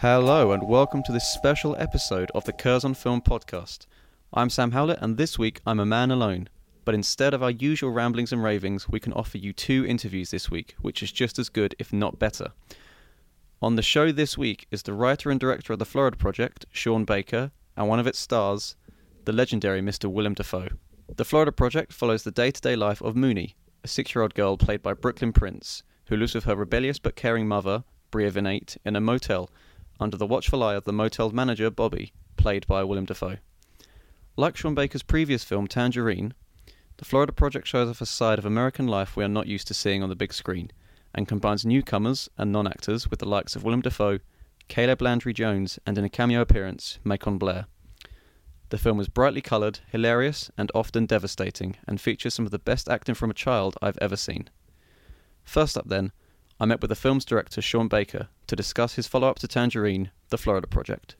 Hello, and welcome to this special episode of the Curzon Film Podcast. I'm Sam Howlett, and this week I'm a man alone. But instead of our usual ramblings and ravings, we can offer you two interviews this week, which is just as good, if not better. On the show this week is the writer and director of the Florida Project, Sean Baker, and one of its stars, the legendary Mr. Willem Dafoe. The Florida Project follows the day to day life of Mooney, a six year old girl played by Brooklyn Prince, who lives with her rebellious but caring mother, Bria Vinaite, in a motel under the watchful eye of the motel's manager, Bobby, played by Willem Dafoe. Like Sean Baker's previous film, Tangerine, the Florida Project shows off a side of American life we are not used to seeing on the big screen, and combines newcomers and non actors with the likes of Willem Dafoe, Caleb Landry Jones, and in a cameo appearance, Macon Blair. The film is brightly coloured, hilarious, and often devastating, and features some of the best acting from a child I've ever seen. First up, then, I met with the film's director, Sean Baker, to discuss his follow up to Tangerine, The Florida Project.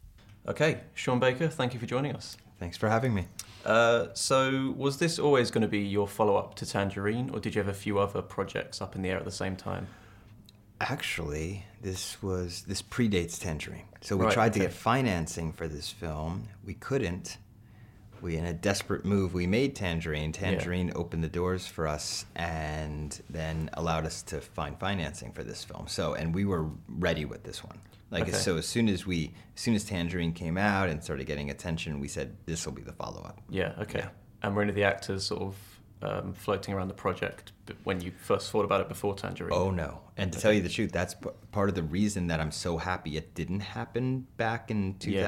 Okay, Sean Baker, thank you for joining us. Thanks for having me. Uh, so, was this always going to be your follow up to Tangerine, or did you have a few other projects up in the air at the same time? Actually, this was this predates Tangerine. So we Right, tried to get financing for this film. We couldn't. We, in a desperate move, we made Tangerine. Tangerine opened the doors for us and then allowed us to find financing for this film. So, and we were ready with this one. Like, Okay. so as soon as we, as soon as Tangerine came out and started getting attention, we said this will be the follow up. Yeah, okay. Yeah. And were any of the actors sort of um, floating around the project when you first thought about it before Tangerine? Oh no! And to tell you the truth, that's p- part of the reason that I'm so happy it didn't happen back in Yeah.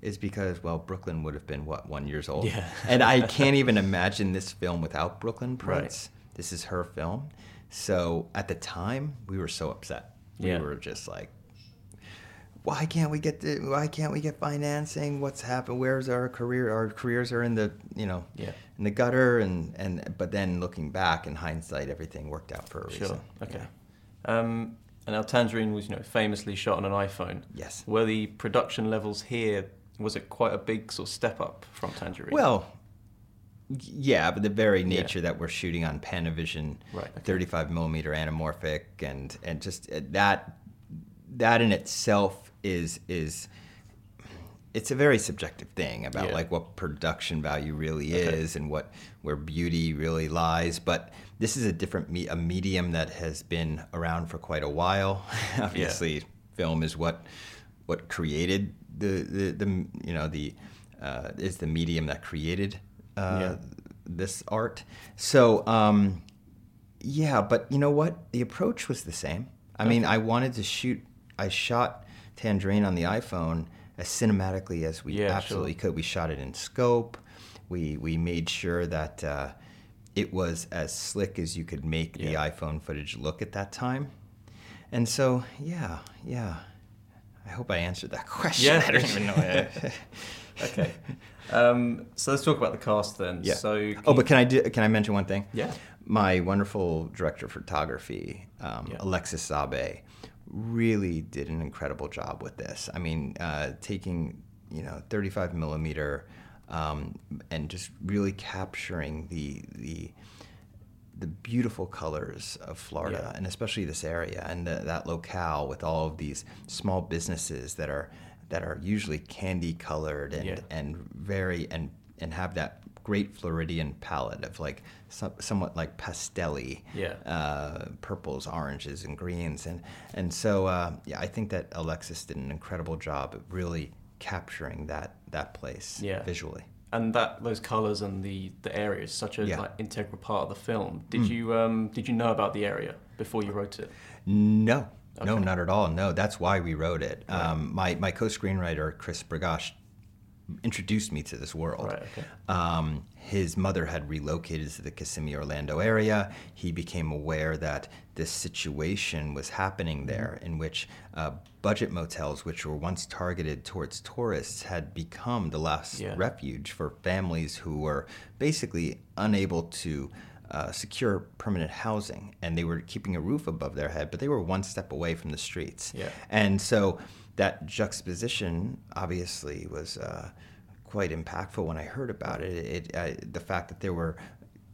2012, is because well, Brooklyn would have been what one years old, Yeah. and I can't even imagine this film without Brooklyn Right. Prince. This is her film, so at the time we were so upset. Yeah. We were just like, why can't we get the, why can't we get financing? What's happened? Where's our career? Our careers are in the you know Yeah. in the gutter, and and but then looking back in hindsight, everything worked out for a reason. Sure. Okay. Um, and now Tangerine was, you know, famously shot on an iPhone. Yes. Were the production levels here? Was it quite a big sort of step up from Tangerine? Well, yeah, but the very Yeah. nature that we're shooting on Panavision, Right, okay. 35 millimeter anamorphic, and and just uh, that that in itself is is it's a very subjective thing about Yeah. like what production value really Okay. is and what where beauty really lies. But this is a different me- a medium that has been around for quite a while. Obviously, film is what what created the the, the you know the uh, is the medium that created uh, Yeah. this art. So um, yeah, but you know what? The approach was the same. I mean, I wanted to shoot. I shot Tangerine on the iPhone as cinematically as we Yeah, absolutely sure. could. We shot it in scope. We we made sure that uh, it was as slick as you could make the iPhone footage look at that time. And so, yeah, yeah. I hope I answered that question. Yeah. I don't even know. okay. Um, so let's talk about the cast then. Yeah. So. oh, but can I do, can I mention one thing? Yeah. My wonderful director of photography, um, Yeah. Alexis Zabé, really did an incredible job with this. I mean, uh, taking you know 35 millimeter um, and just really capturing the the the beautiful colors of Florida, Yeah. and especially this area and the, that locale with all of these small businesses that are that are usually candy colored and Yeah. and very and and have that great Floridian palette of like some, somewhat like pastelly Yeah. uh, purples, oranges, and greens, and and so uh, yeah, I think that Alexis did an incredible job of really capturing that that place Yeah. visually. And that those colors and the the area is such a Yeah. like integral part of the film. Did Mm. you um did you know about the area before you wrote it? No, no, not at all. No, that's why we wrote it. Um, my my co-screenwriter Chris Bergoch introduced me to this world. Right, okay. Um, his mother had relocated to the Kissimmee, Orlando area. He became aware that this situation was happening Mm-hmm. there, in which uh, budget motels, which were once targeted towards tourists, had become the last Yeah. refuge for families who were basically unable to. Uh, secure permanent housing, and they were keeping a roof above their head, but they were one step away from the streets. Yeah. And so that juxtaposition obviously was uh, quite impactful when I heard about it. It, I, the fact that there were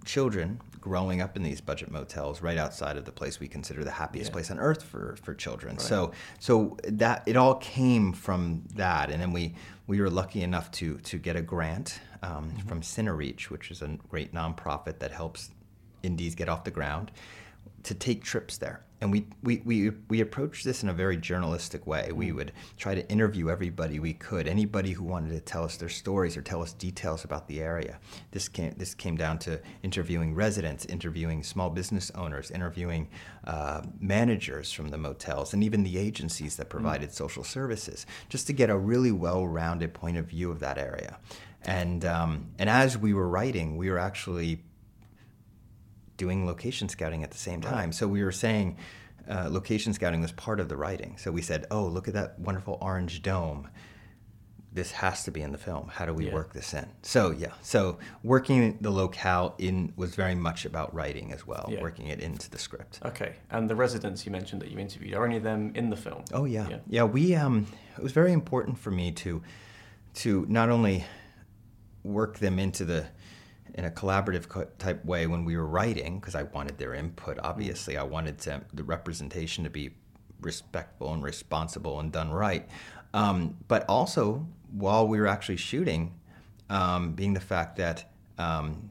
children growing up in these budget motels right outside of the place we consider the happiest Yeah. place on earth for, for children. So so that it all came from that, and then we we were lucky enough to to get a grant um, from CineReach, which is a great nonprofit that helps indies get off the ground to take trips there. And we, we, we, we approached this in a very journalistic way. We would try to interview everybody we could, anybody who wanted to tell us their stories or tell us details about the area. This came, this came down to interviewing residents, interviewing small business owners, interviewing uh, managers from the motels, and even the agencies that provided social services, just to get a really well rounded point of view of that area. And, um, and as we were writing, we were actually doing location scouting at the same time. So we were saying uh, location scouting was part of the writing. So we said, oh, look at that wonderful orange dome. This has to be in the film. How do we Yeah. work this in? So yeah, so working the locale in was very much about writing as well, Yeah. working it into the script. Okay. And the residents you mentioned that you interviewed, are any of them in the film? Oh yeah. Yeah. yeah, We um, it was very important for me to to not only work them into the in a collaborative co- type way when we were writing because I wanted their input. Obviously, I wanted to, the representation to be respectful and responsible and done right. Um, but also, while we were actually shooting, um, being the fact that um,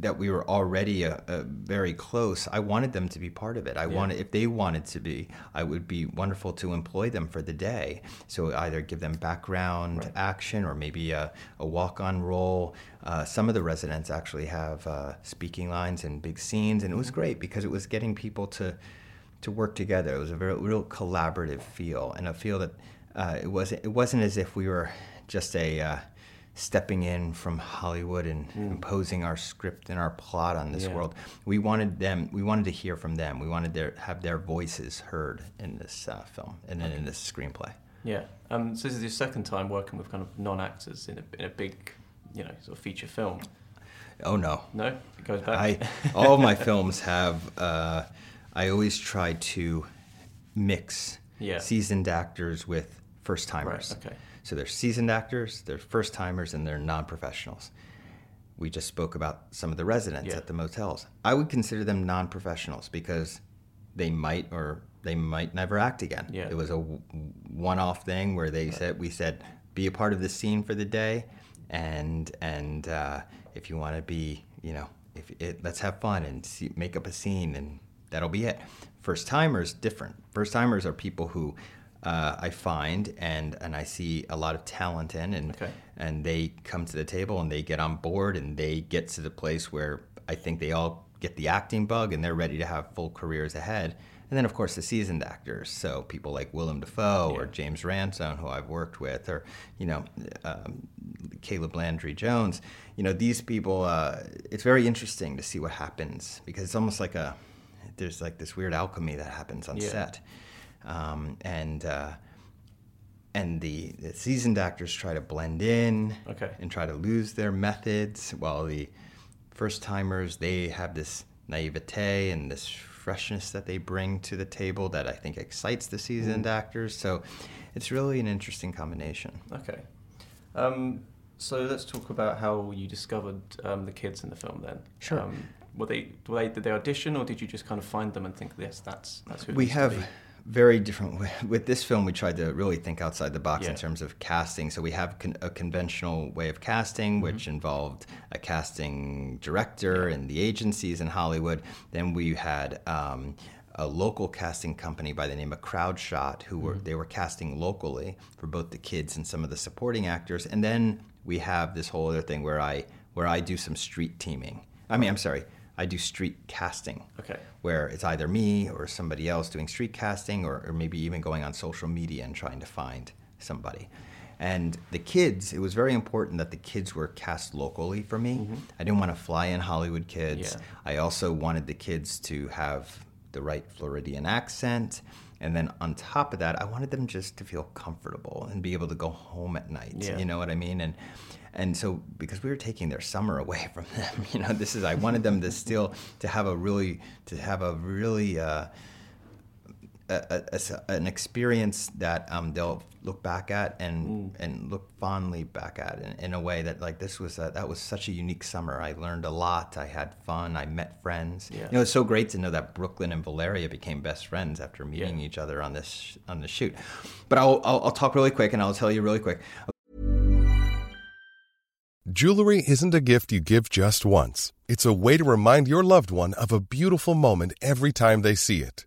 that we were already uh, uh, very close, I wanted them to be part of it. I wanted, if they wanted to be, I would be wonderful to employ them for the day. So either give them background action or maybe a, a walk-on role. Uh, some of the residents actually have uh, speaking lines and big scenes, and it was great because it was getting people to to work together. It was a very real collaborative feel, and a feel that uh, it wasn't it wasn't as if we were just a uh, stepping in from Hollywood and imposing our script and our plot on this Yeah. world. We wanted them. We wanted to hear from them. We wanted to have their voices heard in this uh, film and then in this screenplay. Yeah. Um, so this is your second time working with kind of non-actors in a, in a big, you know, sort of feature film. Oh no, No, it goes back. I all of my films have. Uh, I always try to mix Yeah. seasoned actors with first timers. Right, okay. So they're seasoned actors, they're first timers, and they're non professionals. We just spoke about some of the residents Yeah. at the motels. I would consider them non professionals because they might or they might never act again. Yeah. It was a one off thing where they said we said be a part of the scene for the day, and and uh, if you want to be, you know, if it, let's have fun and see, make up a scene, and that'll be it. First timers different. First timers are people who uh, I find and and I see a lot of talent in, and Okay. and they come to the table and they get on board and they get to the place where I think they all get the acting bug and they're ready to have full careers ahead. And then, of course, the seasoned actors. So people like Willem Dafoe or James Ransone, who I've worked with, or you know, um, Caleb Landry Jones. You know, these people. Uh, it's very interesting to see what happens because it's almost like a there's like this weird alchemy that happens on Yeah. set, um, and. Uh, and the, the seasoned actors try to blend in Okay. and try to lose their methods while the first timers they have this naivete and this freshness that they bring to the table that I think excites the seasoned Mm. actors so it's really an interesting combination Okay. Um, so let's talk about how you discovered um, the kids in the film then. Sure. Um, were they, were they did they audition or did you just kind of find them and think yes that's that's who we have? Very different with this film we tried to really think outside the box in terms of casting. So we have con- a conventional way of Mm-hmm. casting which involved a casting director and the agencies in hollywood. Then we had um, a local casting company by the name of crowdshot who Mm-hmm. were they were casting locally for both the kids and some of the supporting actors. And then we have this whole other thing where i where i do some street teaming. I mean i'm sorry i do street casting Okay. where it's either me or somebody else doing street casting or, or maybe even going on social media and trying to find somebody. And the kids, it was very important that the kids were cast locally for me. Mm-hmm. I didn't want to fly in Hollywood kids. Yeah. I also wanted the kids to have the right Floridian accent. And then on top of that, I wanted them just to feel comfortable and be able to go home at night. Yeah. You know what I mean? And and so because we were taking their summer away from them, you know, this is I wanted them to still to have a really to have a really uh, a, a- a s- an experience that um, they'll look back at and and look fondly back at in, in a way that like this was a, that was such a unique summer. I learned a lot. I had fun. I met friends. Yeah. You know, it's so great to know that Brooklyn and Valeria became best friends after meeting Yeah. each other on this on the shoot. But I'll, I'll I'll talk really quick and I'll tell you really quick. Jewelry isn't a gift you give just once. It's a way to remind your loved one of a beautiful moment every time they see it.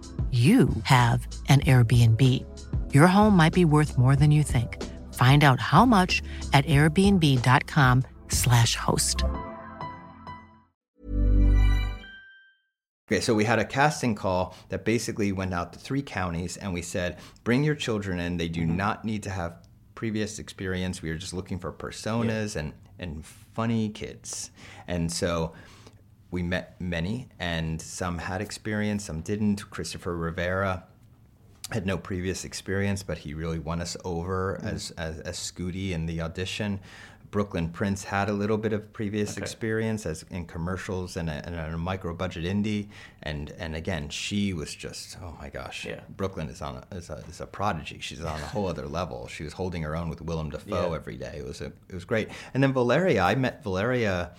you have an Airbnb. Your home might be worth more than you think. Find out how much at airbnb.com/slash host. Okay, so we had a casting call that basically went out to three counties, and we said, bring your children in. They do not need to have previous experience. We are just looking for personas and, and funny kids. And so we met many, and some had experience, some didn't. Christopher Rivera had no previous experience, but he really won us over mm. as, as, as Scooty in the audition. Brooklyn Prince had a little bit of previous Okay. experience as in commercials and a, and a micro budget indie, and and again she was just oh my gosh, Yeah. Brooklyn is on a, is a is a prodigy. She's on a whole other level. She was holding her own with Willem Dafoe Yeah. every day. It was a it was great. And then Valeria, I met Valeria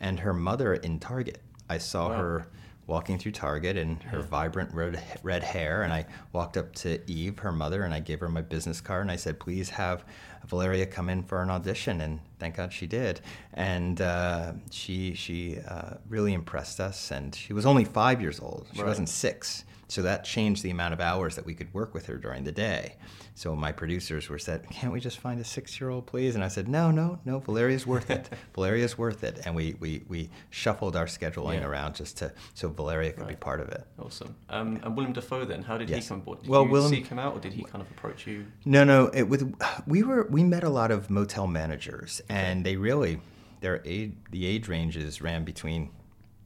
and her mother in Target. I saw Wow. her walking through Target in her vibrant red, red hair. And I walked up to Eve, her mother, and I gave her my business card and I said, please have Valeria come in for an audition. And thank God she did. And uh, she, she uh, really impressed us. And she was only five years old, she Right. wasn't six. So that changed the amount of hours that we could work with her during the day. So my producers were said, "Can't we just find a six-year-old, please?" And I said, "No, no, no. Valeria's worth it. Valeria's worth it." And we we, we shuffled our scheduling Yeah. around just to so Valeria could be part of it. Awesome. Um, and William Dafoe then, how did Yes. he come aboard? Did Well, you Willem- seek him out or did he kind of approach you? No, no. It, with we were we met a lot of motel managers, and they really their age the age ranges ran between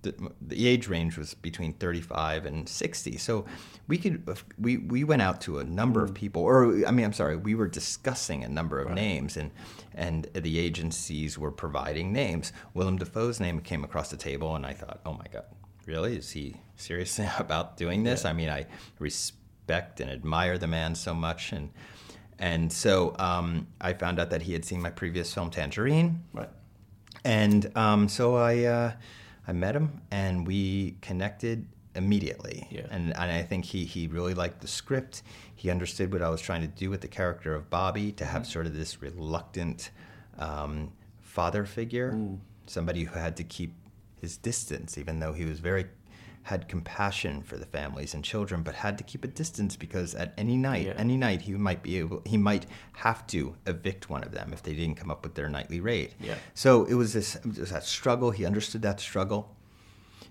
the, the age range was between 35 and 60. So we could we we went out to a number of people, or I mean, I'm sorry, we were discussing a number of names, and and the agencies were providing names. Willem Dafoe's name came across the table, and I thought, oh my god, really? Is he serious about doing this? I mean, I respect and admire the man so much, and and so um, I found out that he had seen my previous film Tangerine, Right. and um, so I uh, I met him and we connected immediately. Yeah. And and I think he he really liked the script. He understood what I was trying to do with the character of Bobby to have sort of this reluctant um, father figure, somebody who had to keep his distance, even though he was very had compassion for the families and children, but had to keep a distance because at any night, Yeah. any night, he might be able, he might have to evict one of them if they didn't come up with their nightly rate. Yeah. So it was this it was that struggle. He understood that struggle.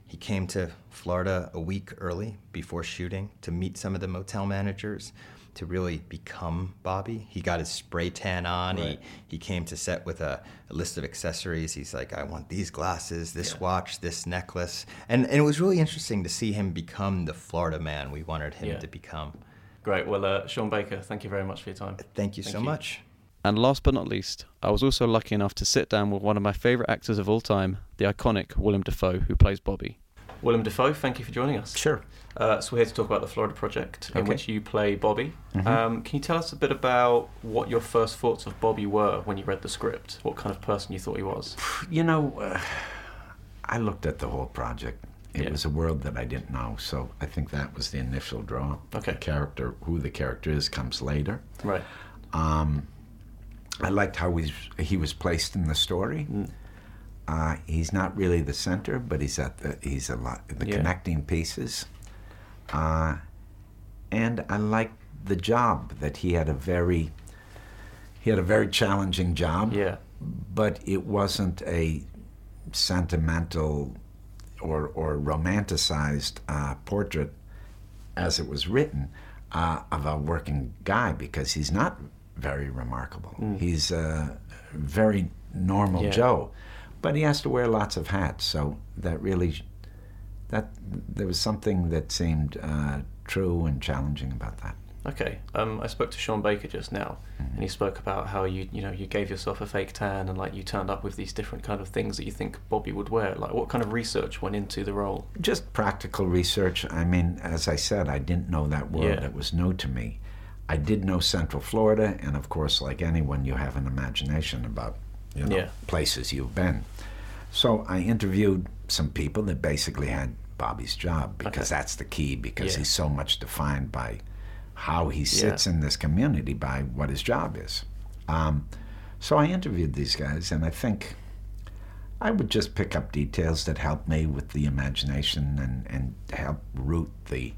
He came to Florida a week early before shooting to meet some of the motel managers to really become Bobby. He got his spray tan on. Right. He he came to set with a, a list of accessories. He's like, I want these glasses, this Yeah. watch, this necklace. And and it was really interesting to see him become the Florida man we wanted him Yeah. to become. Great. Well, uh, Sean Baker, thank you very much for your time. Thank you so much. And last but not least, I was also lucky enough to sit down with one of my favourite actors of all time, the iconic Willem Dafoe, who plays Bobby. Willem Dafoe, thank you for joining us. Sure. Uh, so we're here to talk about the Florida Project, in Okay. which you play Bobby. Mhm. Um, can you tell us a bit about what your first thoughts of Bobby were when you read the script? What kind of person you thought he was? You know, uh, I looked at the whole project. It Yeah. was a world that I didn't know, so I think that was the initial draw. Okay. The character, who the character is, comes later. Right. Um, I liked how he's, he was placed in the story. Mm. Uh, he's not really the center, but he's at the he's a lot the Yeah. connecting pieces. Uh, and I liked the job that he had a very he had a very challenging job. Yeah. But it wasn't a sentimental or or romanticized uh, portrait as it was written uh, of a working guy because he's not very remarkable. Mm. He's a very normal Yeah. Joe, but he has to wear lots of hats. So that really that there was something that seemed uh, true and challenging about that. Okay. Um, I spoke to Sean Baker just now, and he spoke about how you, you know, you gave yourself a fake tan, and like you turned up with these different kind of things that you think Bobby would wear. Like, what kind of research went into the role? Just practical research. I mean, as I said, I didn't know that word; Yeah. It was new to me. I did know Central Florida, and of course, like anyone, you have an imagination about you know Yeah. places you've been. So I interviewed some people that basically had Bobby's job because Okay. that's the key. Because Yeah. he's so much defined by how he sits in this community by what his job is. Um, so I interviewed these guys, and I think I would just pick up details that help me with the imagination and, and help root the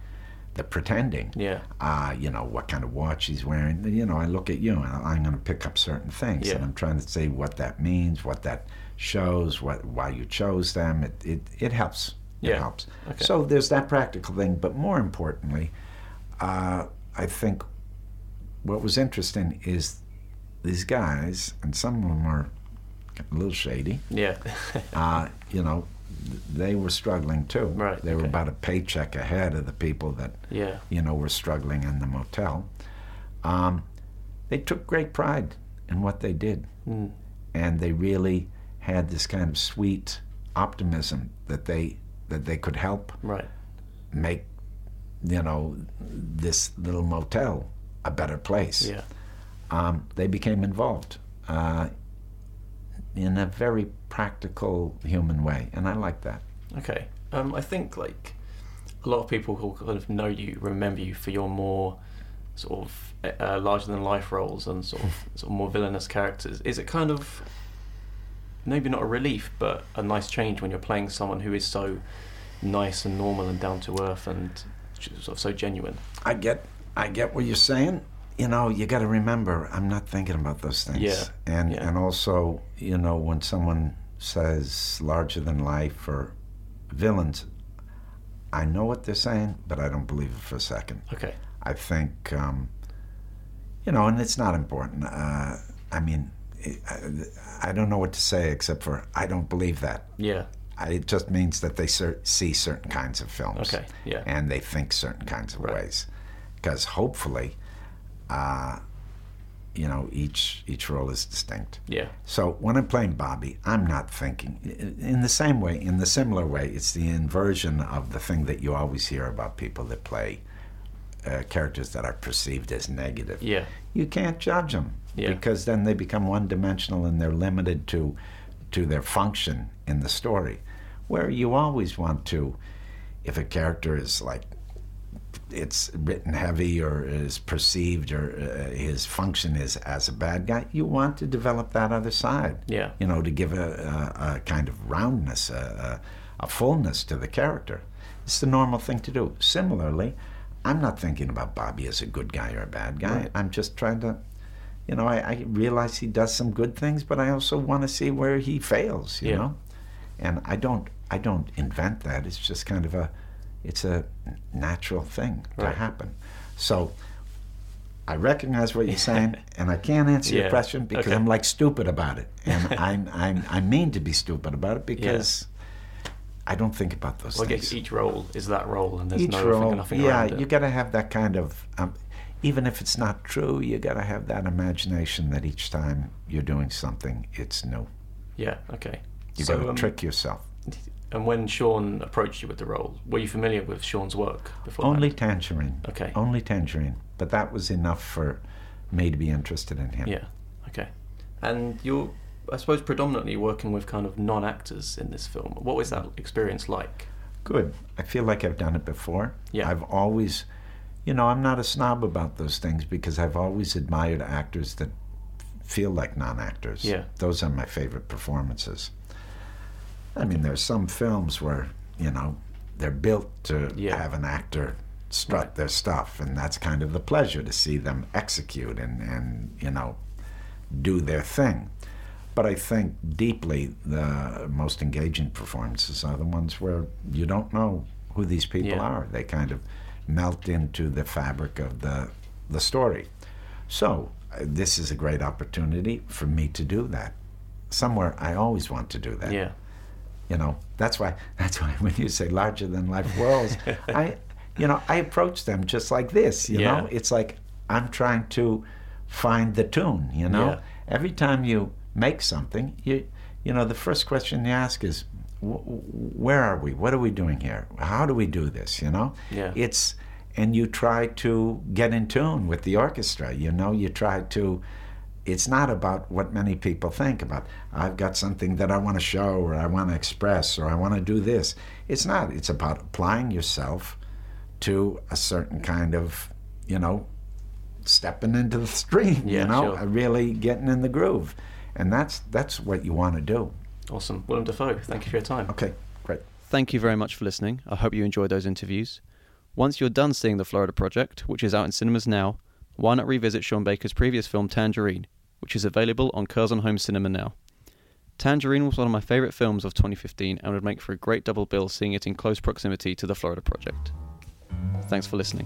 the pretending. Yeah. Uh, you know, what kind of watch he's wearing. You know, I look at you and I'm going to pick up certain things. Yeah. And I'm trying to say what that means, what that shows, what why you chose them. It, it, it helps. It Yeah. helps. Okay. So there's that practical thing. But more importantly, uh, I think what was interesting is these guys, and some of them are a little shady. Yeah. uh, you know, they were struggling too. Right, They were about a paycheck ahead of the people that, Yeah. you know, were struggling in the motel. Um, they took great pride in what they did. Mm. And they really had this kind of sweet optimism that they that they could help Right. make, you know, this little motel a better place. Yeah. Um, they became involved uh, in a very practical, human way, and I like that. Okay. Um, I think like a lot of people who kind of know you remember you for your more sort of uh, larger than life roles and sort of sort of more villainous characters. Is it kind of maybe not a relief, but a nice change when you're playing someone who is so nice and normal and down to earth and sort of so genuine? I get, I get what you're saying. You know, you got to remember, I'm not thinking about those things. Yeah, And yeah. and also, you know, when someone says larger than life or villains, I know what they're saying, but I don't believe it for a second. Okay. I think, um, you know, and it's not important. Uh, I mean, I, I don't know what to say except for I don't believe that. Yeah. I, it just means that they cer- see certain kinds of films. Okay, yeah. And they think certain kinds of ways. Because hopefully, uh, you know, each each role is distinct. Yeah. So when I'm playing Bobby, I'm not thinking in the same way, in the similar way. It's the inversion of the thing that you always hear about people that play uh, characters that are perceived as negative. Yeah. You can't judge them Yeah. because then they become one-dimensional and they're limited to to their function in the story. Where you always want to, if a character is like it's written heavy or is perceived or uh, his function is as a bad guy, you want to develop that other side. Yeah. You know, to give a, a, a kind of roundness, a, a fullness to the character. It's the normal thing to do. Similarly, I'm not thinking about Bobby as a good guy or a bad guy. Right. I'm just trying to, you know, I, I realize he does some good things, but I also want to see where he fails. You Yeah. know, and I don't I don't invent that. It's just kind of a it's a natural thing to happen. So I recognize what you're saying, and I can't answer your question because Okay. I'm like stupid about it, and I'm, I'm I mean to be stupid about it because I don't think about those Well, I things. guess each role is that role, and there's Each no role, nothing yeah, you got to have that kind of, um, even if it's not true, you got to have that imagination that each time you're doing something, it's new. Yeah. Okay. You So, got to um, trick yourself. And when Sean approached you with the role, were you familiar with Sean's work before? Only Tangerine. Okay. Only Tangerine. But that was enough for me to be interested in him. Yeah. Okay. And you're, I suppose, predominantly working with kind of non-actors in this film. What was that experience like? Good. I feel like I've done it before. Yeah. I've always, you know, I'm not a snob about those things because I've always admired actors that feel like non actors. Yeah. Those are my favorite performances. I mean, there's some films where, you know, they're built to Yeah. have an actor strut their stuff, and that's kind of the pleasure to see them execute and, and you know, do their thing. But I think deeply the most engaging performances are the ones where you don't know who these people Yeah. are. They kind of melt into the fabric of the the story. So uh, this is a great opportunity for me to do that. Somewhere I always want to do that. Yeah. You know, that's why that's why when you say larger than life worlds, I you know, I approach them just like this, you know? It's like I'm trying to find the tune, you know? Yeah. Every time you make something, you you know, the first question you ask is "Wh- where are we? What are we doing here? How do we do this, you know? Yeah. It's and you try to get in tune with the orchestra, you know? You try to it's not about what many people think about i've got something that i want to show or i want to express or i want to do this it's not it's about applying yourself to a certain kind of you know stepping into the stream Yeah, you know sure. uh, really getting in the groove and that's that's what you want to do Awesome. Willem Dafoe, thank you for your time. okay great Thank you very much for listening. I hope you enjoyed those interviews. Once you're done seeing The Florida Project, which is out in cinemas now, why not revisit Sean Baker's previous film Tangerine, which is available on Curzon Home Cinema now. Tangerine was one of my favourite films of 2015 and would make for a great double bill seeing it in close proximity to The Florida Project. Thanks for listening.